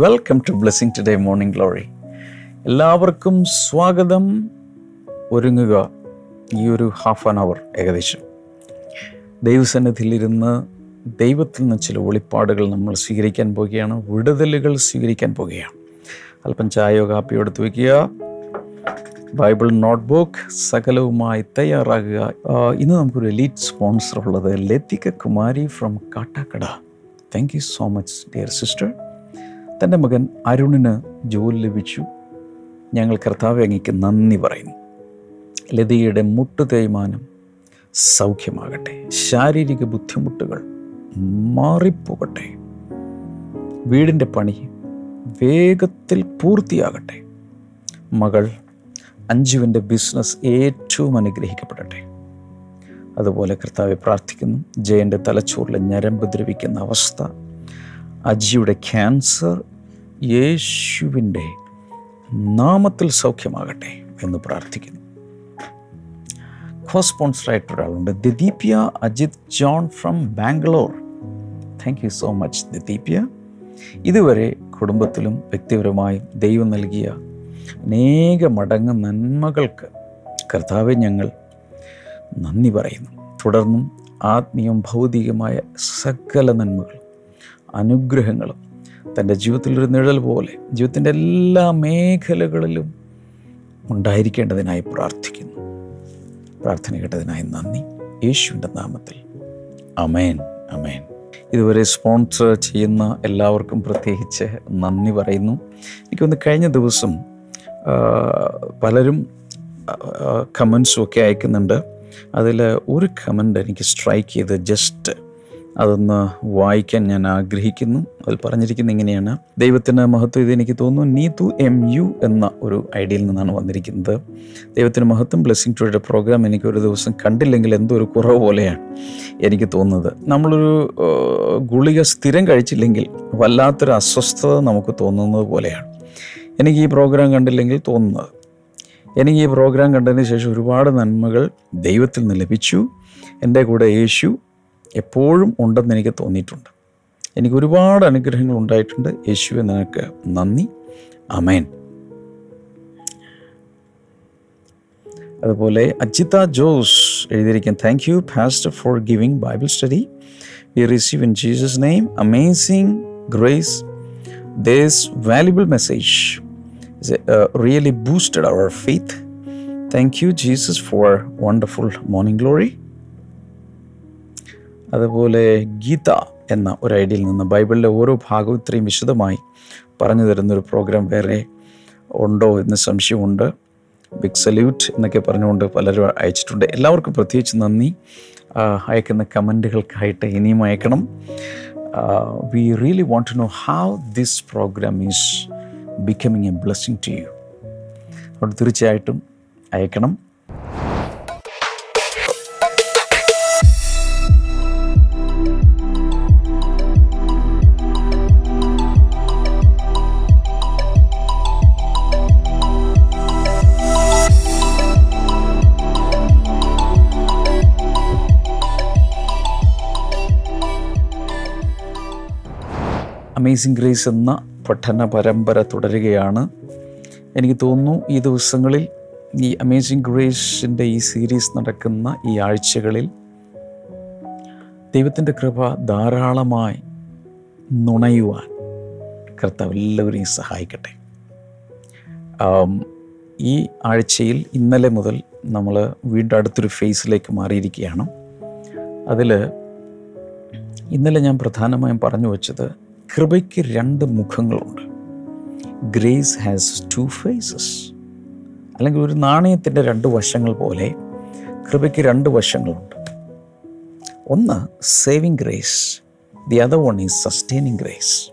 Welcome to blessing today morning glory എല്ലാവർക്കും സ്വാഗതം. ഒരുങ്ങുക. ഈ ഒരു ഹാഫ് ആൻ അവർ ഏകദേശം. ദൈവസന്നിധിയിലിരുന്ന് ദൈവത്തിൽ നിന്ന് ചില വെളിപ്പാടുകൾ നമ്മൾ സ്വീകരിക്കാൻ പോവുകയാണ് വിടുതലുകൾ സ്വീകരിക്കാൻ പോവുകയാണ് അല്പം ചായയോ കാപ്പിയോ എടുത്ത് വയ്ക്കുക ബൈബിൾ നോട്ട്ബുക്ക് സകലവുമായി തയ്യാറാകുക. ഇന്ന് നമുക്കൊരു എലീറ്റ് സ്പോൺസർ ഉള്ളത് Latika Kumari from Kattakada. Thank you so much dear sister തന്റെ മകൻ അരുണിന് ജോലി ലഭിച്ചു. ഞങ്ങൾ കർത്താവ് അങ്ങയ്ക്ക് നന്ദി പറയുന്നു. ലതിയുടെ മുട്ടു തേയ്മാനം സൗഖ്യമാകട്ടെ. ശാരീരിക ബുദ്ധിമുട്ടുകൾ മാറിപ്പോകട്ടെ. വീടിന്റെ പണി വേഗത്തിൽ പൂർത്തിയാകട്ടെ. മകൾ അഞ്ജുവിന്റെ ബിസിനസ് ഏറ്റവും അനുഗ്രഹിക്കപ്പെടട്ടെ. അതുപോലെ കർത്താവെ പ്രാർത്ഥിക്കുന്നു. ജയന്റെ തലച്ചോറിലെ ഞരമ്പ് ദ്രവിക്കുന്ന അവസ്ഥ അജിയുടെ ക്യാൻസർ യേശുവിന്റെ നാമത്തിൽ സൗഖ്യമാകട്ടെ എന്ന് പ്രാർത്ഥിക്കുന്നു. കോ സ്പോൺസറായിട്ട് ഒരാളുണ്ട്. Dideepya Ajith John from Bangalore. Thank you so much Dideepya. ഇതുവരെ കുടുംബത്തിലും വ്യക്തിപരമായും ദൈവം നൽകിയ അനേക മടങ്ങ് നന്മകൾക്ക് കർത്താവെ ഞങ്ങൾ നന്ദി പറയുന്നു. തുടർന്നും ആത്മീയവും ഭൗതികമായ സകല നന്മകളും അനുഗ്രഹങ്ങളും തന്റെ ജീവിതത്തിലൊരു നിഴൽ പോലെ ജീവിതത്തിന്റെ എല്ലാ മേഖലകളിലും ഉണ്ടായിരിക്കേണ്ടതിനായി പ്രാർത്ഥിക്കുന്നു. പ്രാർത്ഥന കേട്ടതിനായി നന്ദി. യേശുവിന്റെ നാമത്തിൽ. അമേൻ അമേൻ ഇതുവരെ സ്പോൺസർ ചെയ്യുന്ന എല്ലാവർക്കും പ്രത്യേകിച്ച് നന്ദി പറയുന്നു. എനിക്കൊന്ന് കഴിഞ്ഞ ദിവസം പലരും കമൻസും ഒക്കെ അയക്കുന്നുണ്ട്. അതിൽ ഒരു കമന്റ് എനിക്ക് സ്ട്രൈക്ക് ചെയ്ത് ജസ്റ്റ് അതൊന്ന് വായിക്കാൻ ഞാൻ ആഗ്രഹിക്കുന്നു. അതിൽ പറഞ്ഞിരിക്കുന്നത് ഇങ്ങനെയാണ്. ദൈവത്തിന് മഹത്വം ഇത് എനിക്ക് തോന്നുന്നു. നീതു എം യു എന്ന ഒരു ഐഡിയയിൽ നിന്നാണ് വന്നിരിക്കുന്നത്. ദൈവത്തിന് മഹത്വം ബ്ലെസ്സിങ് ടുഡേ പ്രോഗ്രാം എനിക്ക് ഒരു ദിവസം കണ്ടില്ലെങ്കിൽ എന്തോ ഒരു കുറവ് പോലെയാണ് എനിക്ക് തോന്നുന്നത്. നമ്മളൊരു ഗുളിക സ്ഥിരം കഴിച്ചില്ലെങ്കിൽ വല്ലാത്തൊരു അസ്വസ്ഥത നമുക്ക് തോന്നുന്നത് പോലെയാണ്. എനിക്ക് ഈ പ്രോഗ്രാം കണ്ടില്ലെങ്കിൽ തോന്നുന്നത്. എനിക്ക് ഈ പ്രോഗ്രാം കണ്ടതിന് ശേഷം ഒരുപാട് നന്മകൾ ദൈവത്തിൽ നിന്ന് ലഭിച്ചു. എന്റെ കൂടെ യേശു എപ്പോഴും ഉണ്ടെന്ന് എനിക്ക് തോന്നിയിട്ടുണ്ട്. എനിക്ക് ഒരുപാട് അനുഗ്രഹങ്ങൾ ഉണ്ടായിട്ടുണ്ട്. യേശുവെ നിനക്ക് നന്ദി. അമേൻ അതുപോലെ Ajitha Jose എഴുതിയിരിക്കും thank you fast for giving Bible study we receive in Jesus name amazing grace this valuable message really boosted our faith thank you Jesus for wonderful morning glory അതുപോലെ ഗീത എന്ന ഒരു ഐഡിയയിൽ നിന്ന് ബൈബിളിലെ ഓരോ ഭാഗവും ഇത്രയും വിശദമായി പറഞ്ഞു തരുന്നൊരു പ്രോഗ്രാം വേറെ ഉണ്ടോ എന്ന് സംശയമുണ്ട്. ബിഗ് സല്യൂട്ട് എന്നൊക്കെ പറഞ്ഞുകൊണ്ട് പലരും അയച്ചിട്ടുണ്ട്. എല്ലാവർക്കും പ്രത്യേകിച്ച് നന്ദി. അയക്കുന്ന കമന്റുകൾക്കായിട്ട് ഇനിയും അയക്കണം. We really want to know how this programme is becoming a blessing to you അതുകൊണ്ട് തീർച്ചയായിട്ടും അയക്കണം. അമേസിംഗ് ഗ്രേസ് എന്ന പഠന പരമ്പര തുടരുകയാണ്. എനിക്ക് തോന്നുന്നു ഈ ദിവസങ്ങളിൽ ഈ അമേസിംഗ് ഗ്രേസിന്റെ ഈ സീരീസ് നടക്കുന്ന ഈ ആഴ്ചകളിൽ ദൈവത്തിന്റെ കൃപ ധാരാളമായി നുണയുവാൻ കർത്താവ് എല്ലാവരെയും സഹായിക്കട്ടെ. ഈ ആഴ്ചയിൽ ഇന്നലെ മുതൽ നമ്മൾ വീണ്ടും അടുത്തൊരു ഫേസിലേക്ക് മാറിയിരിക്കുകയാണ്. അതിൽ ഇന്നലെ ഞാൻ പ്രധാനമായും പറഞ്ഞു വച്ചത് കൃപയ്ക്ക് രണ്ട് മുഖങ്ങളുണ്ട്. ഗ്രേസ് ഹാസ് ടു ഫേസസ് അല്ലെങ്കിൽ ഒരു നാണയത്തിന്റെ രണ്ട് വശങ്ങൾ പോലെ കൃപയ്ക്ക് രണ്ട് വശങ്ങളുണ്ട്. ഒന്ന് saving grace the other one is sustaining grace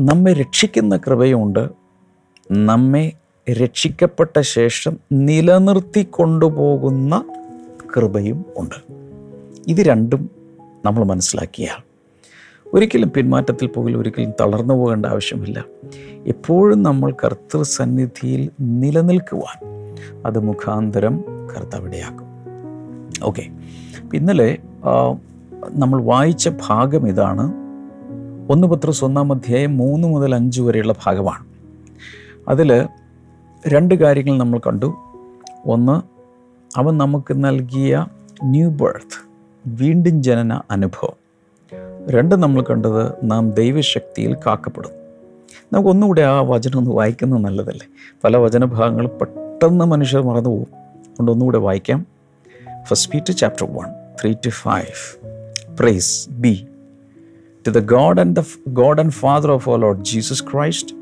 നമ്മെ രക്ഷിക്കുന്ന കൃപയുണ്ട് നമ്മെ രക്ഷിക്കപ്പെട്ട ശേഷം നിലനിർത്തി കൊണ്ടുപോകുന്ന കൃപയും ഉണ്ട്. ഇത് രണ്ടും നമ്മൾ മനസ്സിലാക്കിയാൽ ഒരിക്കലും പിന്മാറ്റത്തിൽ പോകില്ല ഒരിക്കലും തളർന്നു പോകേണ്ട ആവശ്യമില്ല. എപ്പോഴും നമ്മൾ കർത്തൃ സന്നിധിയിൽ നിലനിൽക്കുവാൻ അത് മുഖാന്തരം കർത്താവിടെയാക്കും ഓക്കെ. ഇന്നലെ നമ്മൾ വായിച്ച ഭാഗം ഇതാണ്. ഒന്ന് പത്രസ് ഒന്നാം അധ്യായം മൂന്ന് മുതൽ അഞ്ച് വരെയുള്ള ഭാഗമാണ്. അതിൽ രണ്ട് കാര്യങ്ങൾ നമ്മൾ കണ്ടു. ഒന്ന് അവൻ നമുക്ക് നൽകിയ ന്യൂ ബർത്ത് വീണ്ടും ജനന അനുഭവം. രണ്ടും നമ്മൾ കണ്ടത് നാം ദൈവശക്തിയിൽ കാക്കപ്പെടുന്നു. നമുക്ക് ഒന്നുകൂടി ആ വചനം ഒന്ന് വായിക്കുന്നത് നല്ലതല്ലേ? പല വചനഭാഗങ്ങളും പെട്ടെന്ന് മനുഷ്യർ മറന്നു പോകും. അതുകൊണ്ട് ഒന്നുകൂടെ വായിക്കാം. First Pete chapter one three to five praise be to the God and the God and father of our Lord Jesus Christ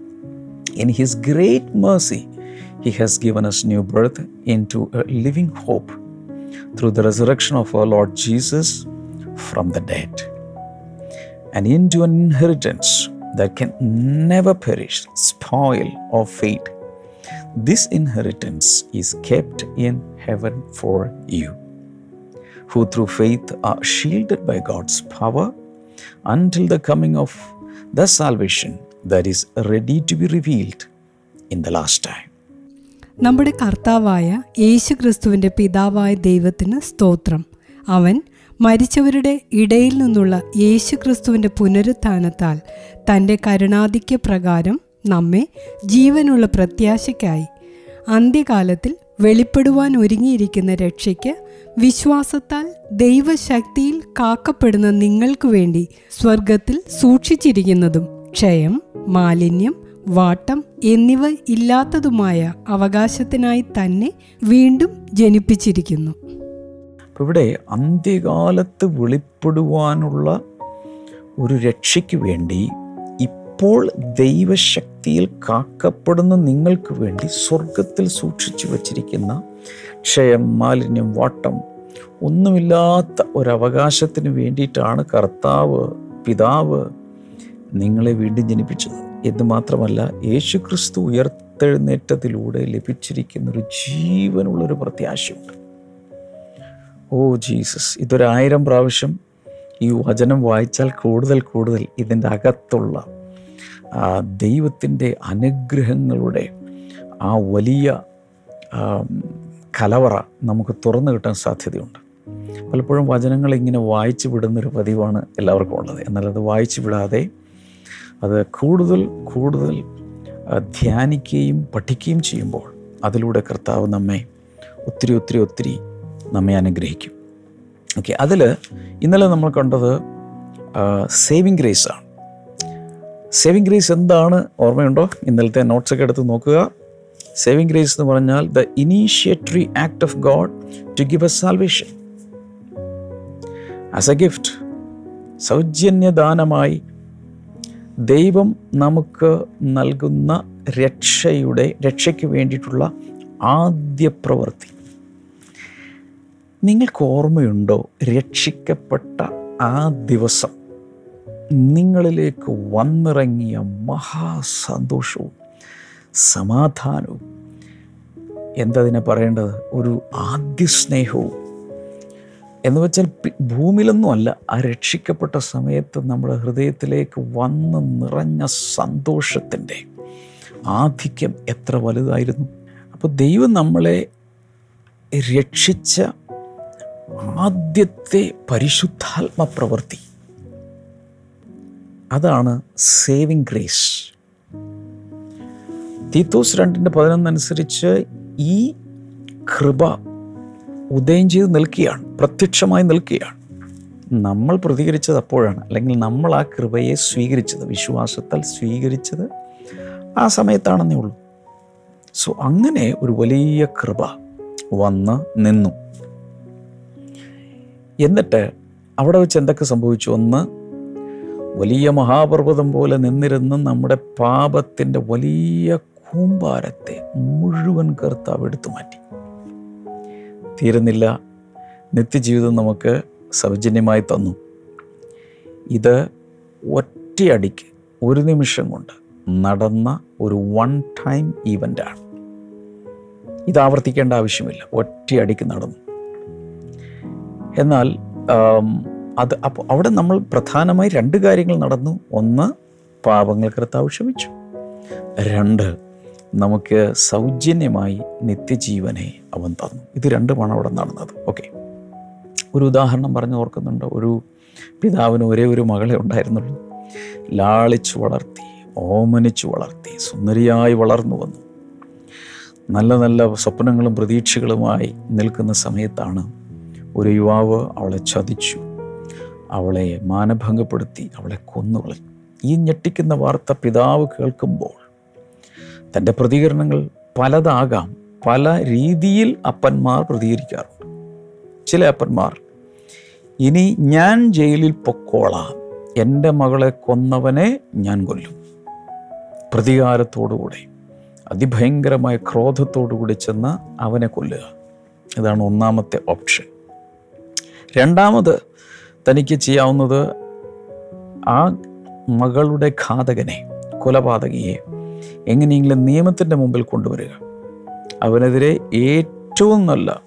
in his great mercy he has given us new birth into a living hope through the resurrection of our Lord Jesus from the dead and into an inheritance that can never perish, spoil, or fade. This inheritance is kept in heaven for you, who through faith are shielded by God's power until the coming of the salvation that is ready to be revealed in the last time. നമ്മുടെ കർത്താവായ യേശു ക്രിസ്തുവിന്റെ പിതാവായ ദൈവത്തിന് സ്തോത്രം അവൻ മരിച്ചവരുടെ ഇടയിൽ നിന്നുള്ള യേശു ക്രിസ്തുവിന്റെ പുനരുത്ഥാനത്താൽ തന്റെ കരുണാധിക്യ പ്രകാരം നമ്മെ ജീവനുള്ള പ്രത്യാശയ്ക്കായി അന്ത്യകാലത്തിൽ വെളിപ്പെടുവാൻ ഒരുങ്ങിയിരിക്കുന്ന രക്ഷയ്ക്ക് വിശ്വാസത്താൽ ദൈവശക്തിയിൽ കാക്കപ്പെടുന്ന നിങ്ങൾക്ക് വേണ്ടി സ്വർഗത്തിൽ സൂക്ഷിച്ചിരിക്കുന്നതും ക്ഷയം മാലിന്യം വാട്ടം എന്നിവ ഇല്ലാത്തതുമായ അവകാശത്തിനായി തന്നെ വീണ്ടും ജനിപ്പിച്ചിരിക്കുന്നു. അപ്പോൾ ഇവിടെ അന്ത്യകാലത്ത് വെളിപ്പെടുവാനുള്ള ഒരു രക്ഷയ്ക്ക് വേണ്ടി ഇപ്പോൾ ദൈവശക്തിയിൽ കാക്കപ്പെടുന്ന നിങ്ങൾക്ക് വേണ്ടി സ്വർഗത്തിൽ സൂക്ഷിച്ചു വച്ചിരിക്കുന്ന ക്ഷയം മാലിന്യം വാട്ടം ഒന്നുമില്ലാത്ത ഒരവകാശത്തിന് വേണ്ടിയിട്ടാണ് കർത്താവ് പിതാവ് നിങ്ങളെ വീണ്ടും ജനിപ്പിച്ചത്. എന്ന് മാത്രമല്ല യേശു ക്രിസ്തു ഉയർത്തെഴുന്നേറ്റത്തിലൂടെ ലഭിച്ചിരിക്കുന്നൊരു ജീവനുള്ളൊരു പ്രത്യാശയുണ്ട്. ഓ ജീസസ് ഇതൊരായിരം പ്രാവശ്യം ഈ വചനം വായിച്ചാൽ കൂടുതൽ കൂടുതൽ ഇതിന്റെ അകത്തുള്ള ദൈവത്തിന്റെ അനുഗ്രഹങ്ങളുടെ ആ വലിയ കലവറ നമുക്ക് തുറന്നു കിട്ടാൻ സാധ്യതയുണ്ട്. പലപ്പോഴും വചനങ്ങൾ ഇങ്ങനെ വായിച്ചു വിടുന്നൊരു പതിവാണ് എല്ലാവർക്കും ഉള്ളത്. എന്നാൽ അത് വായിച്ചു വിടാതെ അത് കൂടുതൽ കൂടുതൽ ധ്യാനിക്കുകയും പഠിക്കുകയും ചെയ്യുമ്പോൾ അതിലൂടെ കർത്താവ് നമ്മെ ഒത്തിരി ഒത്തിരി ഒത്തിരി നമ്മെ അനുഗ്രഹിക്കും. ഓക്കെ അതിൽ ഇന്നലെ നമ്മൾ കണ്ടത് സേവിങ് ഗ്രേസ് ആണ്. സേവിങ് ഗ്രേസ് എന്താണ്? ഓർമ്മയുണ്ടോ? ഇന്നലത്തെ നോട്ട്സ് ഒക്കെ എടുത്ത് നോക്കുക. സേവിങ് ഗ്രേസ് എന്ന് പറഞ്ഞാൽ the initiatory act of God to give a salvation as a gift സൗജന്യദാനമായി ദൈവം നമുക്ക് നൽകുന്ന രക്ഷയുടെ രക്ഷയ്ക്ക് വേണ്ടിയിട്ടുള്ള ആദ്യ പ്രവൃത്തി. നിങ്ങൾക്ക് ഓർമ്മയുണ്ടോ? രക്ഷിക്കപ്പെട്ട ആ ദിവസം. നിങ്ങളിലേക്ക് വന്നിറങ്ങിയ മഹാസന്തോഷവും സമാധാനവും. എന്തതിനെ പറയേണ്ടത്? ഒരു ആദ്യ സ്നേഹവും എന്ന് വെച്ചാൽ ഭൂമിയിലൊന്നുമല്ല ആ രക്ഷിക്കപ്പെട്ട സമയത്ത് നമ്മുടെ ഹൃദയത്തിലേക്ക് വന്ന് നിറഞ്ഞ സന്തോഷത്തിന്റെ ആധിക്യം എത്ര വലുതായിരുന്നു. അപ്പോൾ ദൈവം നമ്മളെ രക്ഷിച്ച ആദ്യത്തെ പരിശുദ്ധാത്മ പ്രവൃത്തി. അതാണ് സേവിങ് ഗ്രേസ്. തീത്തോസ് രണ്ടിന്റെ പതിനൊന്നനുസരിച്ച് ഈ കൃപ ഉദയം ചെയ്ത് നിൽക്കുകയാണ് പ്രത്യക്ഷമായി നിൽക്കുകയാണ്. നമ്മൾ പ്രതികരിച്ചത് അപ്പോഴാണ് അല്ലെങ്കിൽ നമ്മൾ ആ കൃപയെ സ്വീകരിച്ചത് വിശ്വാസത്താൽ സ്വീകരിച്ചത് ആ സമയത്താണെന്നേ ഉള്ളൂ. സോ അങ്ങനെ ഒരു വലിയ കൃപ വന്ന് നിന്നു. എന്നിട്ട് അവിടെ വെച്ച് എന്തൊക്കെ സംഭവിച്ചു? ഒന്ന് വലിയ മഹാപർവതം പോലെ നിന്നിരുന്ന് നമ്മുടെ പാപത്തിന്റെ വലിയ കൂമ്പാരത്തെ മുഴുവൻ കർത്താവ് എടുത്തു മാറ്റി. തീരുന്നില്ല. നിത്യജീവിതം നമുക്ക് സൗജന്യമായി തന്നു. ഇത് ഒറ്റയടിക്ക് ഒരു നിമിഷം കൊണ്ട് നടന്ന ഒരു വൺ ടൈം ഈവന്റാണ് ഇത് ആവർത്തിക്കേണ്ട ആവശ്യമില്ല. ഒറ്റയടിക്ക് നടന്നു. എന്നാൽ അത് അപ്പോൾ അവിടെ നമ്മൾ പ്രധാനമായി രണ്ട് കാര്യങ്ങൾ നടന്നു. ഒന്ന് പാപങ്ങൾ കർത്താവ് ക്ഷമിച്ചു. രണ്ട് നമുക്ക് സൗജന്യമായി നിത്യജീവനെ അവൻ തന്നു. ഇത് രണ്ടുമാണ് അവിടെ നടന്നത്. ഓക്കെ. ഒരു ഉദാഹരണം പറഞ്ഞു ഓർക്കുന്നുണ്ട്? ഒരു പിതാവിന് ഒരേ ഒരു മകളെ ഉണ്ടായിരുന്നുള്ളൂ. ലാളിച്ചു വളർത്തി ഓമനിച്ചു വളർത്തി സുന്ദരിയായി വളർന്നു വന്നു. നല്ല നല്ല സ്വപ്നങ്ങളും പ്രതീക്ഷകളുമായി നിൽക്കുന്ന സമയത്താണ് ഒരു യുവാവ് അവളെ ചതിച്ചു. അവളെ മാനഭംഗപ്പെടുത്തി അവളെ കൊന്നുകളഞ്ഞു. ഈ ഞെട്ടിക്കുന്ന വാർത്ത പിതാവ് കേൾക്കുമ്പോൾ തന്റെ പ്രതികരണങ്ങൾ പലതാകാം. പല രീതിയിൽ അപ്പന്മാർ പ്രതികരിക്കാറുണ്ട്. ചില അപ്പന്മാർ ഇനി ഞാൻ ജയിലിൽ പൊക്കോളാം. എന്റെ മകളെ കൊന്നവനെ ഞാൻ കൊല്ലും. പ്രതികാരത്തോടുകൂടെ അതിഭയങ്കരമായ ക്രോധത്തോടുകൂടി ചെന്ന് അവനെ കൊല്ലുക. ഇതാണ് ഒന്നാമത്തെ ഓപ്ഷൻ. രണ്ടാമത് തനിക്ക് ചെയ്യാവുന്നത് ആ മകളുടെ ഘാതകനെ കൊലപാതകിയെ എങ്ങനെയെങ്കിലും നിയമത്തിന്റെ മുമ്പിൽ കൊണ്ടുവരിക. അവനെതിരെ ഏറ്റവും നല്ല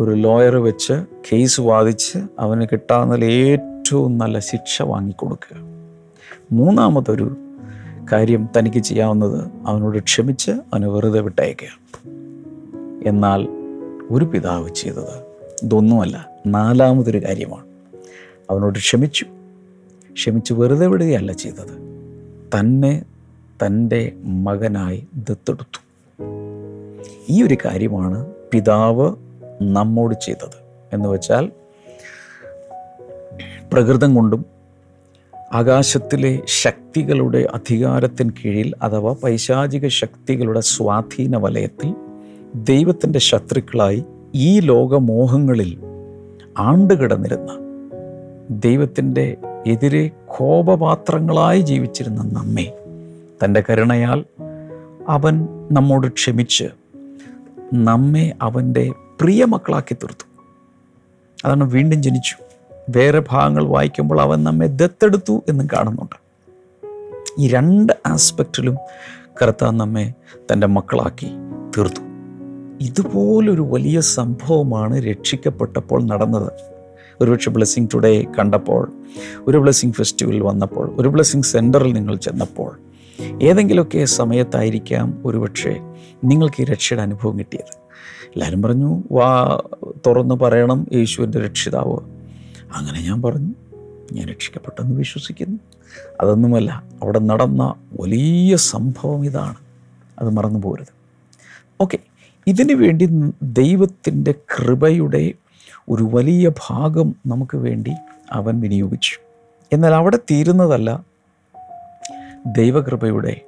ഒരു ലോയർ വെച്ച് കേസ് വാദിച്ച് അവന് കിട്ടാവുന്ന ഏറ്റവും നല്ല ശിക്ഷ വാങ്ങിക്കൊടുക്കുക. മൂന്നാമതൊരു കാര്യം തനിക്ക് ചെയ്യാവുന്നത് അവനോട് ക്ഷമിച്ച് അവന് വെറുതെ വിട്ടയക്കുക. എന്നാൽ ഒരു പിതാവ് ചെയ്തത് ഇതൊന്നുമല്ല. നാലാമതൊരു കാര്യമാണ്. അവനോട് ക്ഷമിച്ചു. ക്ഷമിച്ച് വെറുതെ വിടുകയല്ല ചെയ്തത്. തന്നെ തന്റെ മകനായി ദത്തെടുത്തു. ഈ ഒരു കാര്യമാണ് പിതാവ് നമ്മോട് ചെയ്തത്. എന്ന് വെച്ചാൽ പ്രകൃതം കൊണ്ടും ആകാശത്തിലെ ശക്തികളുടെ അധികാരത്തിന് കീഴിൽ അഥവാ പൈശാചിക ശക്തികളുടെ സ്വാധീന വലയത്തിൽ ദൈവത്തിന്റെ ശത്രുക്കളായി ഈ ലോകമോഹങ്ങളിൽ ആണ്ടുകിടന്നിരുന്ന ദൈവത്തിന്റെ എതിരെ കോപപാത്രങ്ങളായി ജീവിച്ചിരുന്ന നമ്മെ തന്റെ കരുണയാൽ അവൻ നമ്മോട് ക്ഷമിച്ച് നമ്മെ അവന്റെ പ്രിയ മക്കളാക്കി തീർത്തു. അതാണ് വീണ്ടും ജനിച്ചു. വേറെ ഭാഗങ്ങൾ വായിക്കുമ്പോൾ അവൻ നമ്മെ ദത്തെടുത്തു എന്നും കാണുന്നുണ്ട്. ഈ രണ്ട് ആസ്പെക്റ്റിലും കർത്താൻ നമ്മെ തന്റെ മക്കളാക്കി തീർത്തു. ഇതുപോലൊരു വലിയ സംഭവമാണ് രക്ഷിക്കപ്പെട്ടപ്പോൾ നടന്നത്. ഒരുപക്ഷെ ബ്ലെസ്സിങ് ടുഡേ കണ്ടപ്പോൾ ഒരു ബ്ലെസ്സിങ് ഫെസ്റ്റിവൽ വന്നപ്പോൾ ഒരു ബ്ലെസ്സിങ് സെന്ററിൽ നിങ്ങൾ ചെന്നപ്പോൾ ഏതെങ്കിലുമൊക്കെ സമയത്തായിരിക്കാം ഒരുപക്ഷെ നിങ്ങൾക്ക് ഈ രക്ഷയുടെ അനുഭവം കിട്ടിയത്. എല്ലാവരും പറഞ്ഞു വാ തുറന്ന് പറയണം യേശുവിന്റെ രക്ഷിതാവ്. അങ്ങനെ ഞാൻ പറഞ്ഞു ഞാൻ രക്ഷിക്കപ്പെട്ടെന്ന് വിശ്വസിക്കുന്നു. അതൊന്നുമല്ല അവിടെ നടന്ന വലിയ സംഭവം ഇതാണ്. അത് മറന്നു പോരുത് ഓക്കെ ഇതിനു വേണ്ടി ദൈവത്തിന്റെ കൃപയുടെ ഒരു വലിയ ഭാഗം നമുക്ക് വേണ്ടി അവൻ വിനിയോഗിച്ചു. എന്നാൽ അവിടെ തീരുന്നതല്ല ദൈവകൃപയുടെ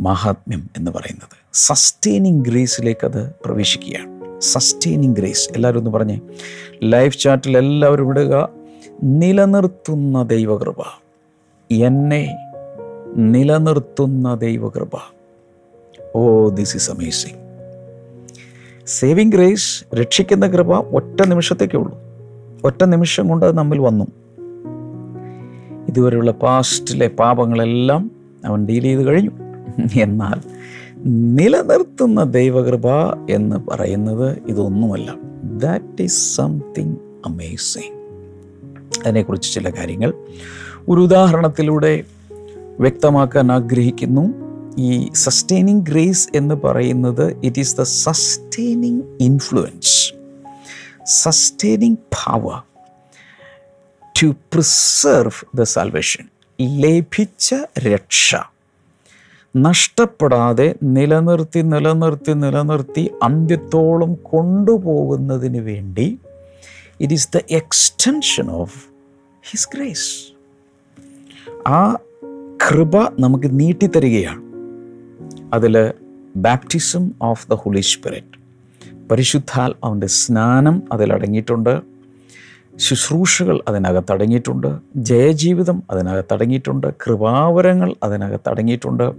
മഹാത്മ്യം എന്ന് പറയുന്നത്. സസ്റ്റെയിനിങ് ഗ്രേസിലേക്ക് അത് പ്രവേശിക്കുകയാണ്. സസ്റ്റെയിനിങ് ഗ്രേസ് എല്ലാവരും ഒന്ന് പറഞ്ഞേ. ലൈഫ് ചാറ്റിൽ എല്ലാവരും വിടുക നിലനിർത്തുന്ന ദൈവകൃപ. എന്നെ നിലനിർത്തുന്ന ദൈവകൃപ. ഓ this is amazing saving grace രക്ഷിക്കുന്ന കൃപ ഒറ്റ നിമിഷത്തേക്കേ ഉള്ളൂ ഒറ്റ നിമിഷം കൊണ്ട് അത് നമ്മിൽ വന്നു. ഇതുവരെയുള്ള പാസ്റ്റിലെ പാപങ്ങളെല്ലാം അവൻ ഡീൽ ചെയ്ത് കഴിഞ്ഞു. എന്നാൽ നിലനിർത്തുന്ന ദൈവകൃപ എന്ന് പറയുന്നത് ഇതൊന്നുമല്ല. ദാറ്റ് ഈസ് സംതിങ് അമേസിങ് അതിനെക്കുറിച്ച് ചില കാര്യങ്ങൾ ഒരു ഉദാഹരണത്തിലൂടെ വ്യക്തമാക്കാൻ ആഗ്രഹിക്കുന്നു. ഈ സസ്റ്റെയിനിങ് ഗ്രേസ് എന്ന് പറയുന്നത് it is the sustaining influence sustaining power to preserve the salvation ലഭിച്ച രക്ഷ. നഷ്ടപ്പെടാതെ നിലനിർത്തി നിലനിർത്തി നിലനിർത്തി അന്ത്യത്തോളം കൊണ്ടുപോകുന്നതിന് വേണ്ടി it is the extension of his grace ആ കൃപ നമുക്ക് നീട്ടിത്തരികയാണ്. അതിൽ baptism of the holy spirit പരിശുദ്ധാത്മാവിന്റെ സ്നാനം അതിലടങ്ങിയിട്ടുണ്ട്. ശുശ്രൂഷകൾ അതിനകത്തടങ്ങിയിട്ടുണ്ട്. ജയജീവിതം അതിനകത്തടങ്ങിയിട്ടുണ്ട്. കൃപാവരങ്ങൾ അതിനകത്തടങ്ങിയിട്ടുണ്ട്.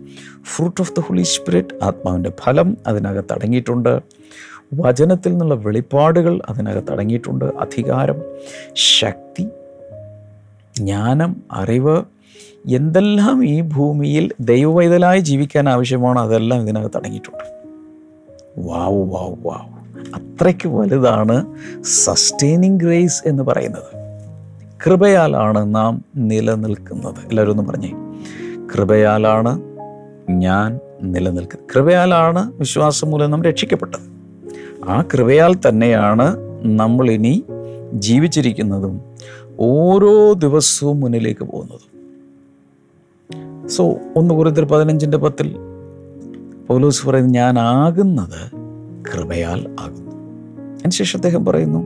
Fruit of the holy spirit ആത്മാവിന്റെ ഫലം അതിനകത്തടങ്ങിയിട്ടുണ്ട്. വചനത്തിൽ നിന്നുള്ള വെളിപ്പാടുകൾ അതിനകത്തടങ്ങിയിട്ടുണ്ട്. അധികാരം ശക്തി ജ്ഞാനം അറിവ് എന്തെല്ലാം ഈ ഭൂമിയിൽ ദൈവവൈതലായി ജീവിക്കാൻ ആവശ്യമാണോ അതെല്ലാം ഇതിനകത്ത് അടങ്ങിയിട്ടുണ്ട്. വാവ് വാവ് വാവ്. അത്രയ്ക്ക് വലുതാണ് സസ്റ്റെയിനിങ് ഗ്രേസ് എന്ന് പറയുന്നത്. കൃപയാലാണ് നാം നിലനിൽക്കുന്നത്. എല്ലാവരും ഒന്ന് പറഞ്ഞേ. കൃപയാലാണ് ഞാൻ നിലനിൽക്കുന്നത്. കൃപയാലാണ് വിശ്വാസം മൂലം നാം രക്ഷിക്കപ്പെട്ടത്. ആ കൃപയാൽ തന്നെയാണ് നമ്മളിനി ജീവിച്ചിരിക്കുന്നതും ഓരോ ദിവസവും മുന്നിലേക്ക് പോകുന്നതും. സോ ഒന്ന് കുറിത്തിൽ പതിനഞ്ചിന്റെ പത്തിൽ പൗലോസ് പറയുന്നു ഞാൻ ആകുന്നത് കൃപയാൽ ആകുന്നു. അതിനുശേഷം അദ്ദേഹം പറയുന്നു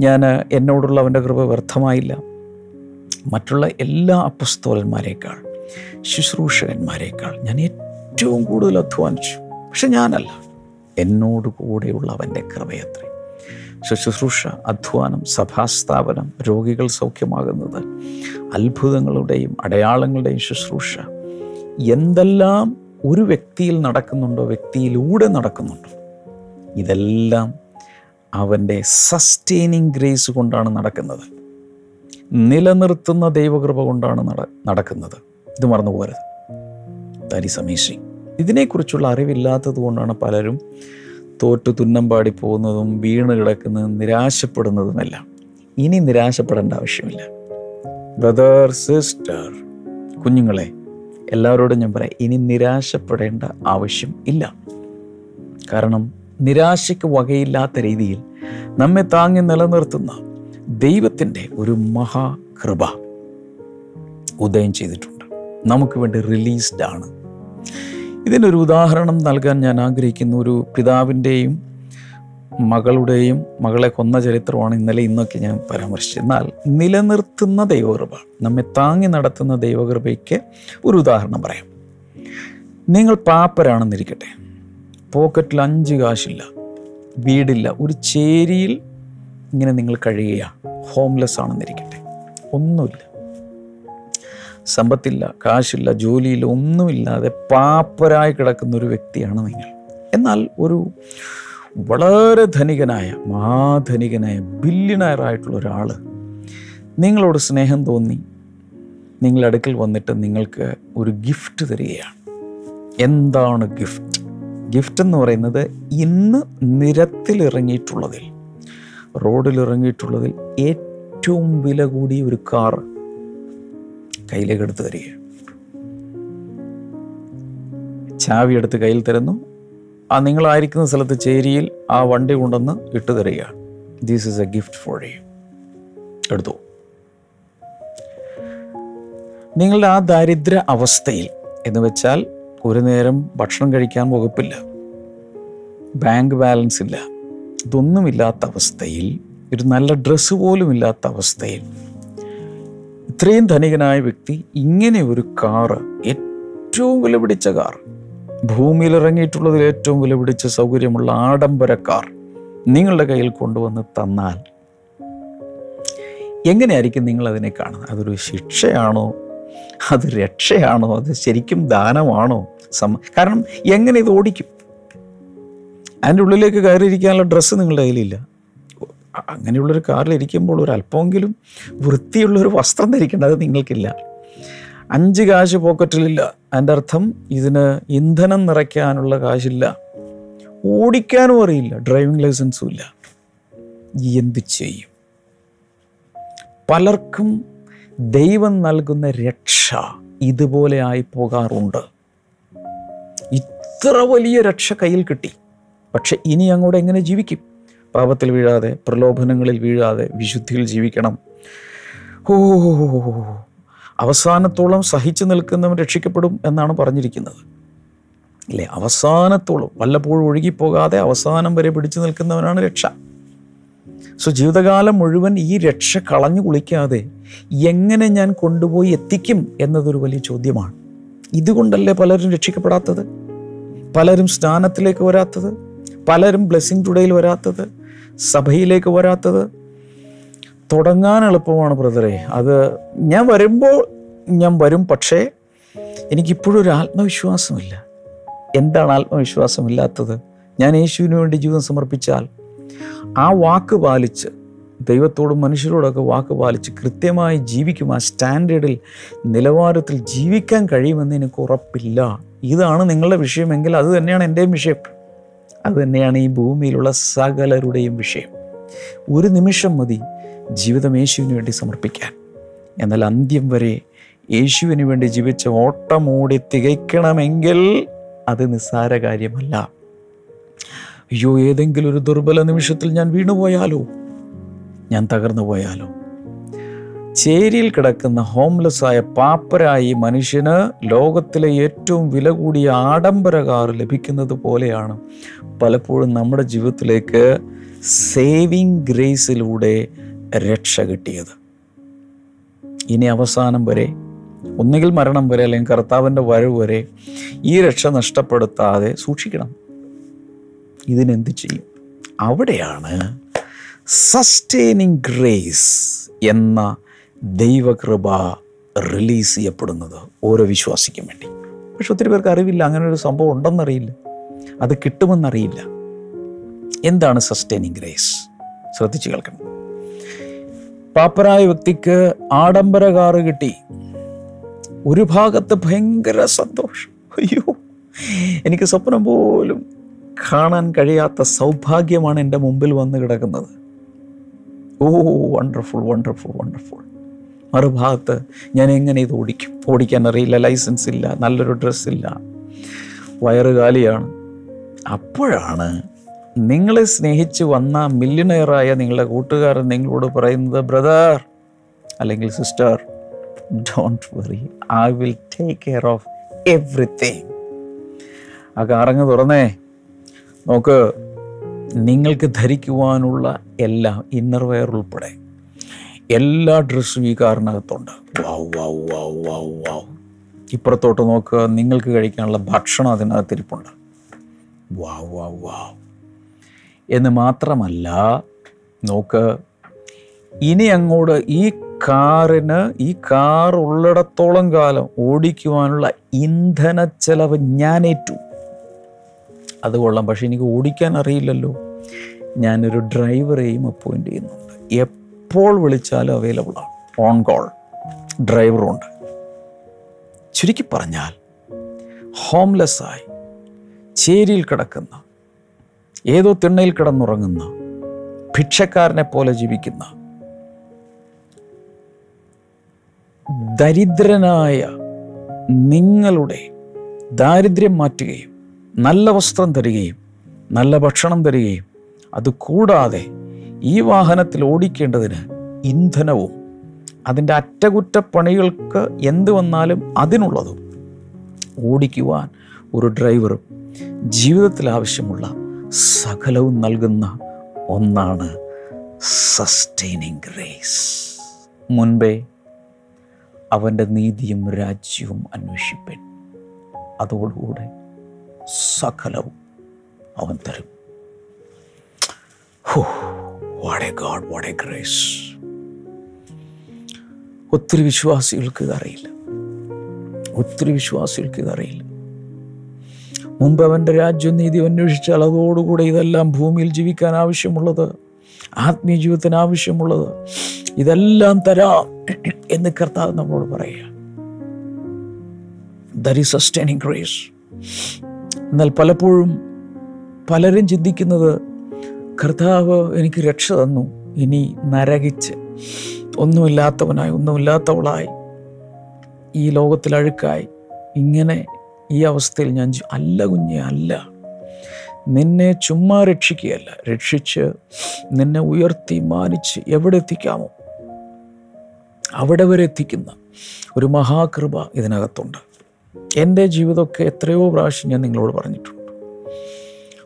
ഞാൻ എന്നോടുള്ള അവന്റെ കൃപ വ്യർത്ഥമായില്ല. മറ്റുള്ള എല്ലാ അപ്പസ്തോലന്മാരെക്കാൾ ശുശ്രൂഷകന്മാരെക്കാൾ ഞാൻ ഏറ്റവും കൂടുതൽ അധ്വാനിച്ചു. പക്ഷെ ഞാനല്ല എന്നോട് കൂടെയുള്ള അവന്റെ കൃപയത്രേ. ശുശ്രൂഷ അധ്വാനം സഭാസ്ഥാപനം രോഗികൾ സൗഖ്യമാകുന്നത് അത്ഭുതങ്ങളുടെയും അടയാളങ്ങളുടെയും ശുശ്രൂഷ. എന്തെല്ലാം ഒരു വ്യക്തിയിൽ നടക്കുന്നുണ്ടോ വ്യക്തിയിലൂടെ നടക്കുന്നുണ്ടോ ഇതെല്ലാം അവന്റെ സസ്റ്റെയിനിങ് ഗ്രേസ് കൊണ്ടാണ് നടക്കുന്നത്. നിലനിർത്തുന്ന ദൈവകൃപ കൊണ്ടാണ് നട നടക്കുന്നത്. ഇത് മറന്നു പോരുത് ദാറ്റ് ഇതിനെക്കുറിച്ചുള്ള അറിവില്ലാത്തത് കൊണ്ടാണ് പലരും തോറ്റു തുന്നം പാടി പോകുന്നതും വീണ് കിടക്കുന്നതും നിരാശപ്പെടുന്നതുമെല്ലാം. ഇനി നിരാശപ്പെടേണ്ട ആവശ്യമില്ല. ബ്രദർ സിസ്റ്റർ കുഞ്ഞുങ്ങളെ എല്ലാവരോടും ഞാൻ പറയാം ഇനി നിരാശപ്പെടേണ്ട ആവശ്യം ഇല്ല. കാരണം നിരാശയ്ക്ക് വകയില്ലാത്ത രീതിയിൽ നമ്മെ താങ്ങി നിലനിർത്തുന്ന ദൈവത്തിന്റെ ഒരു മഹാകൃപ ഉദയം ചെയ്തിട്ടുണ്ട്. നമുക്ക് വേണ്ടി റിലീസ്ഡ് ആണ്. ഇതിനൊരു ഉദാഹരണം നൽകാൻ ഞാൻ ആഗ്രഹിക്കുന്ന. ഒരു പിതാവിന്റെയും മകളുടെയും മകളെ കൊന്ന ചരിത്രമാണ് ഇന്നലെ ഇന്നൊക്കെ ഞാൻ പരാമർശിച്ചത്. എന്നാൽ നിലനിർത്തുന്ന ദൈവകൃപ നമ്മെ താങ്ങി നടത്തുന്ന ദൈവകൃപയ്ക്ക് ഒരു ഉദാഹരണം പറയാം. നിങ്ങൾ പാപ്പരാണെന്നിരിക്കട്ടെ. പോക്കറ്റിൽ അഞ്ച് കാശില്ല വീടില്ല ഒരു ചേരിയിൽ ഇങ്ങനെ നിങ്ങൾ കഴിയുക. ഹോംലെസ് ആണെന്നിരിക്കട്ടെ ഒന്നുമില്ല. സമ്പത്തില്ല കാശില്ല ജോലിയില്ല ഒന്നുമില്ലാതെ പാപ്പരായി കിടക്കുന്ന ഒരു വ്യക്തിയാണ് നിങ്ങൾ. എന്നാൽ ഒരു വളരെ ധനികനായ മഹാധനികനായ ബില്യണയറായിട്ടുള്ള ഒരാൾ നിങ്ങളോട് സ്നേഹം തോന്നി നിങ്ങളുടെ അടുക്കൽ വന്നിട്ട് നിങ്ങൾക്ക് ഒരു ഗിഫ്റ്റ് തരികയാണ്. എന്താണ് ഗിഫ്റ്റ് ഗിഫ്റ്റ് എന്ന് പറയുന്നത് ഇന്ന് നിരത്തിലിറങ്ങിയിട്ടുള്ളതിൽ റോഡിലിറങ്ങിയിട്ടുള്ളതിൽ ഏറ്റവും വില കൂടിയ ഒരു കാർ കയ്യിലേക്ക് എടുത്തു തരിക. ചാവി എടുത്ത് കയ്യിൽ തരുന്നു. ആ നിങ്ങളായിരിക്കുന്ന സ്ഥലത്ത് ചേരിയിൽ ആ വണ്ടി കൊണ്ടുവന്ന് ഇട്ട് തരിക. These is a gift for you എടുത്തു. നിങ്ങളുടെ ആ ദാരിദ്ര്യ അവസ്ഥയിൽ എന്ന് വെച്ചാൽ ഒരു നേരം ഭക്ഷണം കഴിക്കാൻ വകുപ്പില്ല. ബാങ്ക് ബാലൻസ് ഇല്ല. ഇതൊന്നുമില്ലാത്ത അവസ്ഥയിൽ ഒരു നല്ല ഡ്രസ്സ് പോലും ഇല്ലാത്ത അവസ്ഥയിൽ ഇത്രയും ധനികനായ വ്യക്തി ഇങ്ങനെ ഒരു കാറ് ഏറ്റവും വിലപിടിച്ച കാർ ഭൂമിയിൽ ഇറങ്ങിയിട്ടുള്ളതിൽ ഏറ്റവും വിലപിടിച്ച സൗകര്യമുള്ള ആഡംബര കാർ നിങ്ങളുടെ കയ്യിൽ കൊണ്ടുവന്ന് തന്നാൽ എങ്ങനെയായിരിക്കും നിങ്ങൾ അതിനെ കാണുന്നത്? അതൊരു ശിക്ഷയാണോ? അത് രക്ഷയാണോ? അത് ശരിക്കും ദാനമാണോ? സമ കാരണം എങ്ങനെ ഇത് ഓടിക്കും? അതിന്റെ ഉള്ളിലേക്ക് കയറിയിരിക്കാനുള്ള ഡ്രസ്സ് നിങ്ങളുടെ കയ്യിലില്ല. അങ്ങനെയുള്ളൊരു കാറിൽ ഇരിക്കുമ്പോൾ ഒരു അല്പമെങ്കിലും വൃത്തിയുള്ളൊരു വസ്ത്രം ധരിക്കേണ്ടത് നിങ്ങൾക്കില്ല. അഞ്ച് കാശ് പോക്കറ്റിലില്ല. അതിന്റെ അർത്ഥം ഇതിന് ഇന്ധനം നിറയ്ക്കാനുള്ള കാശില്ല. ഓടിക്കാനും അറിയില്ല. ഡ്രൈവിംഗ് ലൈസൻസും ഇല്ല. എന്ത് ചെയ്യും? പലർക്കും ദൈവം നൽകുന്ന രക്ഷ ഇതുപോലെ ആയി പോകാറുണ്ട് ഇത്ര വലിയ രക്ഷ കയ്യിൽ കിട്ടി. പക്ഷെ ഇനി അങ്ങോട്ട് എങ്ങനെ ജീവിക്കും? പാപത്തിൽ വീഴാതെ പ്രലോഭനങ്ങളിൽ വീഴാതെ വിശുദ്ധിയിൽ ജീവിക്കണം. ഓ അവസാനത്തോളം സഹിച്ചു നിൽക്കുന്നവൻ രക്ഷിക്കപ്പെടും എന്നാണ് പറഞ്ഞിരിക്കുന്നത്. ഇല്ലേ? അവസാനത്തോളം വല്ലപ്പോഴും ഒഴുകിപ്പോകാതെ അവസാനം വരെ പിടിച്ചു നിൽക്കുന്നവനാണ് രക്ഷ. സോ ജീവിതകാലം മുഴുവൻ ഈ രക്ഷ കളഞ്ഞു കുളിക്കാതെ എങ്ങനെ ഞാൻ കൊണ്ടുപോയി എത്തിക്കും എന്നതൊരു വലിയ ചോദ്യമാണ്. ഇതുകൊണ്ടല്ലേ പലരും രക്ഷിക്കപ്പെടാത്തത്? പലരും സ്നാനത്തിലേക്ക് വരാത്തത്? പലരും ബ്ലെസ്സിങ് ടുഡേയിൽ വരാത്തത്? സഭയിലേക്ക് വരാത്തത്? തുടങ്ങാൻ എളുപ്പമാണ് ബ്രദറെ. അത് ഞാൻ വരുമ്പോൾ ഞാൻ വരും പക്ഷേ എനിക്കിപ്പോഴും ഒരു ആത്മവിശ്വാസമില്ല. എന്താണ് ആത്മവിശ്വാസമില്ലാത്തത്? ഞാൻ യേശുവിന് വേണ്ടി ജീവിതം സമർപ്പിച്ചാൽ ആ വാക്ക് പാലിച്ച് ദൈവത്തോടും മനുഷ്യരോടൊക്കെ വാക്ക് പാലിച്ച് കൃത്യമായി ജീവിക്കും. ആ സ്റ്റാൻഡേർഡിൽ നിലവാരത്തിൽ ജീവിക്കാൻ കഴിയുമെന്ന് എനിക്ക് ഉറപ്പില്ല. ഇതാണ് നിങ്ങളുടെ വിഷയമെങ്കിൽ അത് തന്നെയാണ് എന്റെയും വിഷയം. അത് തന്നെയാണ് ഈ ഭൂമിയിലുള്ള സകലരുടെയും വിഷയം. ഒരു നിമിഷം മതി ജീവിതം യേശുവിന് വേണ്ടി സമർപ്പിക്കാൻ. എന്നാൽ അന്ത്യം വരെ യേശുവിന് വേണ്ടി ജീവിച്ച ഓട്ടം ഓടി തികയ്ക്കണമെങ്കിൽ അത് നിസ്സാര കാര്യമല്ല. അയ്യോ ഏതെങ്കിലും ഒരു ദുർബല നിമിഷത്തിൽ ഞാൻ വീണുപോയാലോ? ഞാൻ തകർന്നു പോയാലോ ചേരിയിൽ കിടക്കുന്ന ഹോംലെസ് ആയ പാപ്പരായി മനുഷ്യന് ലോകത്തിലെ ഏറ്റവും വില കൂടിയ ആഡംബര കാർ ലഭിക്കുന്നത് പോലെയാണ്. പലപ്പോഴും നമ്മുടെ ജീവിതത്തിലേക്ക് സേവിങ് ഗ്രേസിലൂടെ രക്ഷ കിട്ടിയത്. ഇനി അവസാനം വരെ ഒന്നുകിൽ മരണം വരെ അല്ലെങ്കിൽ കർത്താവിന്റെ വരവ് വരെ ഈ രക്ഷ നഷ്ടപ്പെടുത്താതെ സൂക്ഷിക്കണം. ഇതിനെന്ത് ചെയ്യും? അവിടെയാണ് സസ്റ്റെയിനിങ് ഗ്രേസ് എന്ന ദൈവകൃപ റിലീസ് ചെയ്യപ്പെടുന്നത് ഓരോ വിശ്വാസിക്കും വേണ്ടി. പക്ഷെ ഒത്തിരി പേർക്ക് അറിവില്ല അങ്ങനെ ഒരു സംഭവം ഉണ്ടെന്നറിയില്ല. അത് കിട്ടുമെന്നറിയില്ല. എന്താണ് സസ്റ്റൈനിങ് ഗ്രേസ് ശ്രദ്ധിച്ചു കേൾക്കണം. പാപ്പരായ വ്യക്തിക്ക് ആഡംബര കാറ് കിട്ടി. ഒരു ഭാഗത്ത് ഭയങ്കര സന്തോഷം. അയ്യോ എനിക്ക് സ്വപ്നം പോലും കാണാൻ കഴിയാത്ത സൗഭാഗ്യമാണ് എന്റെ മുമ്പിൽ വന്ന് കിടക്കുന്നത്. ഓ വണ്ടർഫുൾ വണ്ടർഫുൾ വണ്ടർഫുൾ മറുഭാഗത്ത് ഞാൻ എങ്ങനെ ഇത് ഓടിക്കും? ഓടിക്കാൻ അറിയില്ല ലൈസൻസ് ഇല്ല നല്ലൊരു ഡ്രസ്സ് ഇല്ല. വയറ് കാലിയാണ് അപ്പോഴാണ് നിങ്ങളെ സ്നേഹിച്ച് വന്ന മില്യണയറായ നിങ്ങളുടെ കൂട്ടുകാരൻ നിങ്ങളോട് പറയുന്നത് ബ്രദർ അല്ലെങ്കിൽ sister don't worry I will take care of everything ആ കാറങ്ങ് തുറന്നേ. നോക്ക് നിങ്ങൾക്ക് ധരിക്കുവാനുള്ള എല്ലാം ഇന്നർ വെയർ ഉൾപ്പെടെ. എല്ലാ ഡ്രസ്സും ഈ കാറിനകത്തുണ്ട് വാവ് വാവ് വാവ് വാവ് വാവ് ഇപ്പുറത്തോട്ട് നോക്കുക നിങ്ങൾക്ക് കഴിക്കാനുള്ള ഭക്ഷണം അതിനകത്തിരിപ്പുണ്ട്. വാവ് വാവ് വാവ് എന്ന് മാത്രമല്ല നോക്ക് ഇനി അങ്ങോട്ട് ഈ കാറിന് ഈ കാർ ഉള്ളിടത്തോളം കാലം ഓടിക്കുവാനുള്ള ഇന്ധന ചെലവ് ഞാൻ ഏറ്റു. അത് കൊള്ളാം പക്ഷെ എനിക്ക് ഓടിക്കാൻ അറിയില്ലല്ലോ. ഞാനൊരു ഡ്രൈവറെയും അപ്പോയിന്റ് ചെയ്യുന്നുണ്ട്. എപ്പോൾ വിളിച്ചാലും അവൈലബിൾ ആണ്. ഓൺ കോൾ ഡ്രൈവറുണ്ട് ചുരുക്കി പറഞ്ഞാൽ ഹോംലെസ്സായി ചേരിയിൽ കിടക്കുന്ന ഏതോ തിണ്ണയിൽ കിടന്നുറങ്ങുന്ന ഭിക്ഷക്കാരനെ പോലെ ജീവിക്കുന്ന ദരിദ്രനായ നിങ്ങളുടെ ദാരിദ്ര്യം മാറ്റുകയും നല്ല വസ്ത്രം തരികയും നല്ല ഭക്ഷണം തരികയും അതുകൂടാതെ ഈ വാഹനത്തിൽ ഓടിക്കേണ്ടതിന് ഇന്ധനവും അതിന്റെ അറ്റകുറ്റപ്പണികൾക്ക് എന്ത് വന്നാലും അതിനുള്ളതും ഓടിക്കുവാൻ ഒരു ഡ്രൈവറും ജീവിതത്തിൽ ആവശ്യമുള്ള സകലവും നൽകുന്ന ഒന്നാണ് സസ്റ്റൈനിങ് ഗ്രേസ് മുൻപേ അവന്റെ നീതിയും രാജ്യവും അന്വേഷിപ്പൻ. അതോടുകൂടെ സകലവും അവൻ തരും. What a God what a grace ഒത്തിരി വിശ്വാസികൾക്ക് ഇതറിയില്ല. ഒത്തിരി വിശ്വാസികൾക്ക് ഇതറിയില്ല. മുമ്പ് അവന്റെ രാജ്യം നീതി അന്വേഷിച്ചാൽ അതോടുകൂടെ ഇതെല്ലാം ഭൂമിയിൽ ജീവിക്കാൻ ആവശ്യമുള്ളത് ആത്മീയ ജീവിതത്തിന് ആവശ്യമുള്ളത് ഇതെല്ലാം തരാം എന്ന് കർത്താവ് നമ്മളോട് പറയുക. ദർ ഈസ് സസ്റ്റൈനിങ് ഗ്രേസ് എന്നാൽ പലപ്പോഴും പലരും ചിന്തിക്കുന്നത് കർത്താവ് എനിക്ക് രക്ഷ തന്നു. ഇനി നരകിച്ച് ഒന്നുമില്ലാത്തവനായി ഒന്നുമില്ലാത്തവളായി ഈ ലോകത്തിൽ അഴുക്കായി. ഇങ്ങനെ ഈ അവസ്ഥയിൽ ഞാൻ അല്ല കുഞ്ഞെ അല്ല. നിന്നെ ചുമ്മാ രക്ഷിക്കുകയല്ല. രക്ഷിച്ച് നിന്നെ ഉയർത്തി മാനിച്ച് എവിടെ എത്തിക്കാമോ? അവിടെ വരെ എത്തിക്കുന്ന ഒരു മഹാകൃപ ഇതിനകത്തുണ്ട്. എന്റെ ജീവിതമൊക്കെ എത്രയോ പ്രാവശ്യം ഞാൻ നിങ്ങളോട് പറഞ്ഞിട്ടുണ്ട്.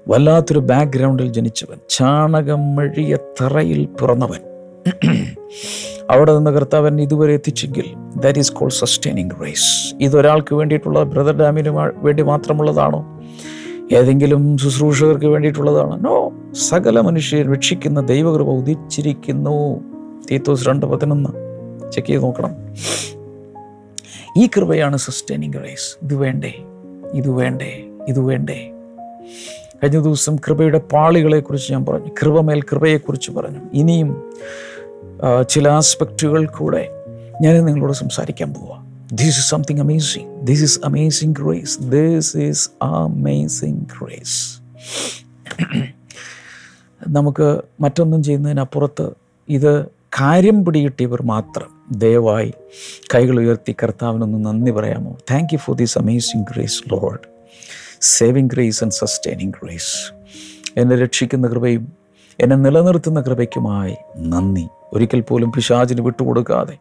വല്ലാത്തൊരു ബാക്ക്ഗ്രൗണ്ടിൽ ജനിച്ചവൻ ചാണകം മഴിയ തറയിൽ പിറന്നവൻ. അവിടെ നിന്ന് കർത്താവൻ ഇതുവരെ എത്തിച്ചെങ്കിൽ that is called sustaining grace ഇതൊരാൾക്ക് വേണ്ടിയിട്ടുള്ള ബ്രദർ ഡാമിന് വേണ്ടി മാത്രമുള്ളതാണോ? ഏതെങ്കിലും ശുശ്രൂഷകർക്ക് വേണ്ടിയിട്ടുള്ളതാണോ? നോ സകല മനുഷ്യരെ രക്ഷിക്കുന്ന ദൈവകൃപ ഉദിച്ചിരിക്കുന്നു. തീത്തോസ് രണ്ട് പതിനൊന്ന്. ചെക്ക് ചെയ്ത് നോക്കണം. ഈ കൃപയാണ് സസ്റ്റൈനിങ് റേസ് ഇത് വേണ്ടേ? ഇത് വേണ്ടേ? ഇത് വേണ്ടേ? കഴിഞ്ഞ ദിവസം കൃപയുടെ പാളികളെക്കുറിച്ച് ഞാൻ പറഞ്ഞു. കൃപമേൽ കൃപയെക്കുറിച്ച് പറഞ്ഞു. ഇനിയും ചില ആസ്പെക്റ്റുകൾ കൂടെ ഞാൻ നിങ്ങളോട് സംസാരിക്കാൻ പോവാം. This is something amazing this is amazing grace this is amazing grace നമുക്ക് മറ്റൊന്നും ചെയ്യുന്നതിനപ്പുറത്ത് ഇത് കാര്യം പിടികിട്ടിയവർ മാത്രം ദയവായി കൈകൾ ഉയർത്തി കർത്താവിനൊന്ന് നന്ദി പറയാമോ? Thank you for this amazing grace Lord saving grace and sustaining grace എന്നെ രക്ഷിക്കുന്ന കൃപയും എന്നെ നിലനിർത്തുന്ന കൃപയ്ക്കുമായി നന്ദി. ഒരിക്കൽ പോലും പിശാചിന് വിട്ടുകൊടുക്കാതെ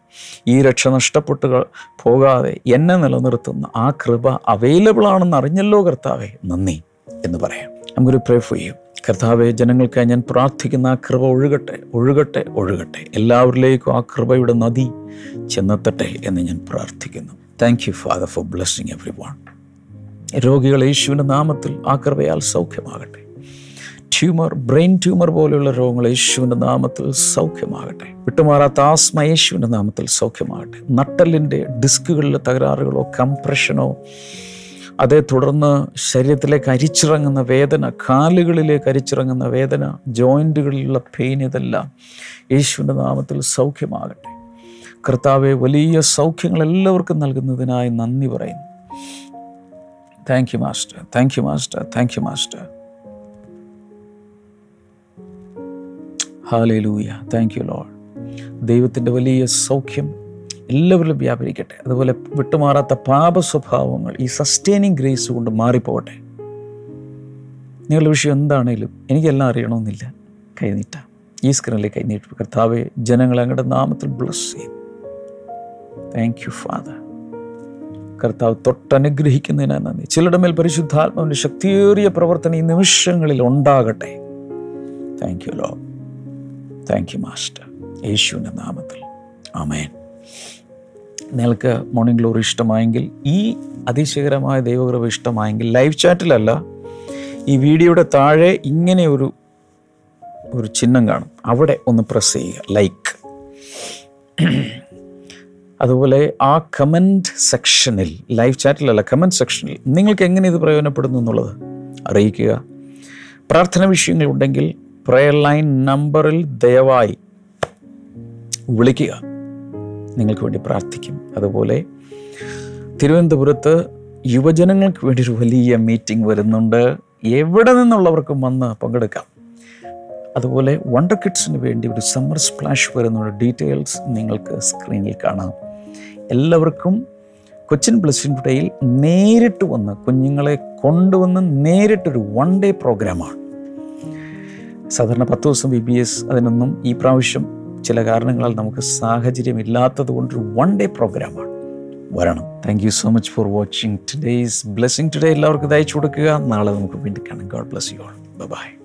ഈ രക്ഷ നഷ്ടപ്പെട്ട് പോകാതെ എന്നെ നിലനിർത്തുന്ന ആ കൃപ അവൈലബിൾ ആണെന്ന് അറിഞ്ഞല്ലോ കർത്താവെ നന്ദി എന്ന് പറയാം. നമുക്കൊരു പ്രേ ചെയ്യും കർത്താവെ ജനങ്ങൾക്കായി ഞാൻ പ്രാർത്ഥിക്കുന്ന ആ കൃപ ഒഴുകട്ടെ ഒഴുകട്ടെ ഒഴുകട്ടെ. എല്ലാവരിലേക്കും ആ കൃപയുടെ നദി ചെന്നെത്തട്ടെ എന്ന് ഞാൻ പ്രാർത്ഥിക്കുന്നു. Thank you father for blessing everyone രോഗികൾ യേശുവിന്റെ നാമത്തിൽ ആ സൗഖ്യമാകട്ടെ. ട്യൂമർ ബ്രെയിൻ ട്യൂമർ പോലെയുള്ള രോഗങ്ങൾ യേശുവിന്റെ നാമത്തിൽ സൗഖ്യമാകട്ടെ. വിട്ടുമാറാത്ത ആസ്മ യേശുവിന്റെ നാമത്തിൽ സൗഖ്യമാകട്ടെ. നട്ടലിന്റെ ഡിസ്കുകളിലെ തകരാറുകളോ കംപ്രഷനോ അതേ തുടർന്ന് ശരീരത്തിലേക്ക് അരിച്ചിറങ്ങുന്ന വേദന കാലുകളിലേക്ക് അരിച്ചിറങ്ങുന്ന വേദന ജോയിന്റുകളിലുള്ള പെയിൻ ഇതെല്ലാം യേശുവിന്റെ നാമത്തിൽ സൗഖ്യമാകട്ടെ. കർത്താവെ വലിയ സൗഖ്യങ്ങൾ എല്ലാവർക്കും നൽകുന്നതിനായി നന്ദി പറയുന്നു. Thank you master thank you master thank you master hallelujah thank you Lord ദൈവത്തിന്റെ വലിയ സൗഖ്യം എല്ലാവരിലും വ്യാപരിക്കട്ടെ. അതുപോലെ വിട്ടുമാറാത്ത പാപ സ്വഭാവങ്ങൾ ഈ സസ്റ്റൈനിങ് ഗ്രേസ് കൊണ്ട് മാറിപ്പോകട്ടെ. നിങ്ങളുടെ വിഷയം എന്താണേലും എനിക്കെല്ലാം അറിയണമെന്നില്ല. കൈനീട്ട ഈ സ്ക്രീനിലെ കൈനീട്ട് കർത്താവെ ജനങ്ങളെ അങ്ങയുടെ നാമത്തിൽ ബ്ലസ് ചെയ്യും. താങ്ക് യു ഫാദർ കർത്താവ് തൊട്ടനുഗ്രഹിക്കുന്നതിനായി നന്ദി. ചിലരുടെ മേൽ പരിശുദ്ധാത്മാവിന്റെ ശക്തിയേറിയ പ്രവർത്തനം ഈ നിമിഷങ്ങളിൽ ഉണ്ടാകട്ടെ. Thank you Lord thank you master യേശുവിന്റെ നാമത്തിൽ. അമേൻ നിങ്ങൾക്ക് മോർണിംഗ് ഗ്ലോറി ഇഷ്ടമായെങ്കിൽ ഈ അതിശയകരമായ ദൈവകൃപ ഇഷ്ടമായെങ്കിൽ ലൈവ് ചാറ്റിലല്ല ഈ വീഡിയോയുടെ താഴെ ഇങ്ങനെ ഒരു ഒരു ചിഹ്നം കാണും. അവിടെ ഒന്ന് പ്രസ് ചെയ്യുക. ലൈക്ക് അതുപോലെ ആ കമന്റ് സെക്ഷനിൽ ലൈവ് ചാറ്റിലല്ല കമന്റ് സെക്ഷനിൽ നിങ്ങൾക്ക് എങ്ങനെ ഇത് പ്രയോജനപ്പെടുന്നു എന്നുള്ളത് അറിയിക്കുക. പ്രാർത്ഥന വിഷയങ്ങൾ ഉണ്ടെങ്കിൽ പ്രയർ ലൈൻ നമ്പറിൽ ദയവായി വിളിക്കുക. നിങ്ങൾക്ക് വേണ്ടി പ്രാർത്ഥിക്കും. അതുപോലെ തിരുവനന്തപുരത്ത് യുവജനങ്ങൾക്ക് വേണ്ടി ഒരു വലിയ മീറ്റിംഗ് വരുന്നുണ്ട്. എവിടെ നിന്നുള്ളവർക്കും വന്ന് പങ്കെടുക്കാം. അതുപോലെ വണ്ടർ കിഡ്സിന് വേണ്ടി ഒരു സമ്മർ സ്പ്ലാഷ് വരുന്ന ഡീറ്റെയിൽസ് നിങ്ങൾക്ക് സ്ക്രീനിൽ കാണാം. എല്ലാവർക്കും കൊച്ചിൻ ബ്ലസ്സിൻ ഡേയിൽ നേരിട്ട് വന്ന് കുഞ്ഞുങ്ങളെ കൊണ്ടുവന്ന് നേരിട്ടൊരു വൺ ഡേ പ്രോഗ്രാമാണ് സാധാരണ പത്ത് ദിവസം ബി ബി എസ് അതിനൊന്നും ഈ പ്രാവശ്യം ചില കാരണങ്ങളാൽ നമുക്ക് സാഹചര്യം ഇല്ലാത്തത് കൊണ്ടൊരു വൺ ഡേ പ്രോഗ്രാമാണ് വരണം. Thank you so much for watching today's blessing today എല്ലാവർക്കും ഇത് കൊടുക്കുക. നാളെ നമുക്ക് വീണ്ടും കാണാം. God bless you all bye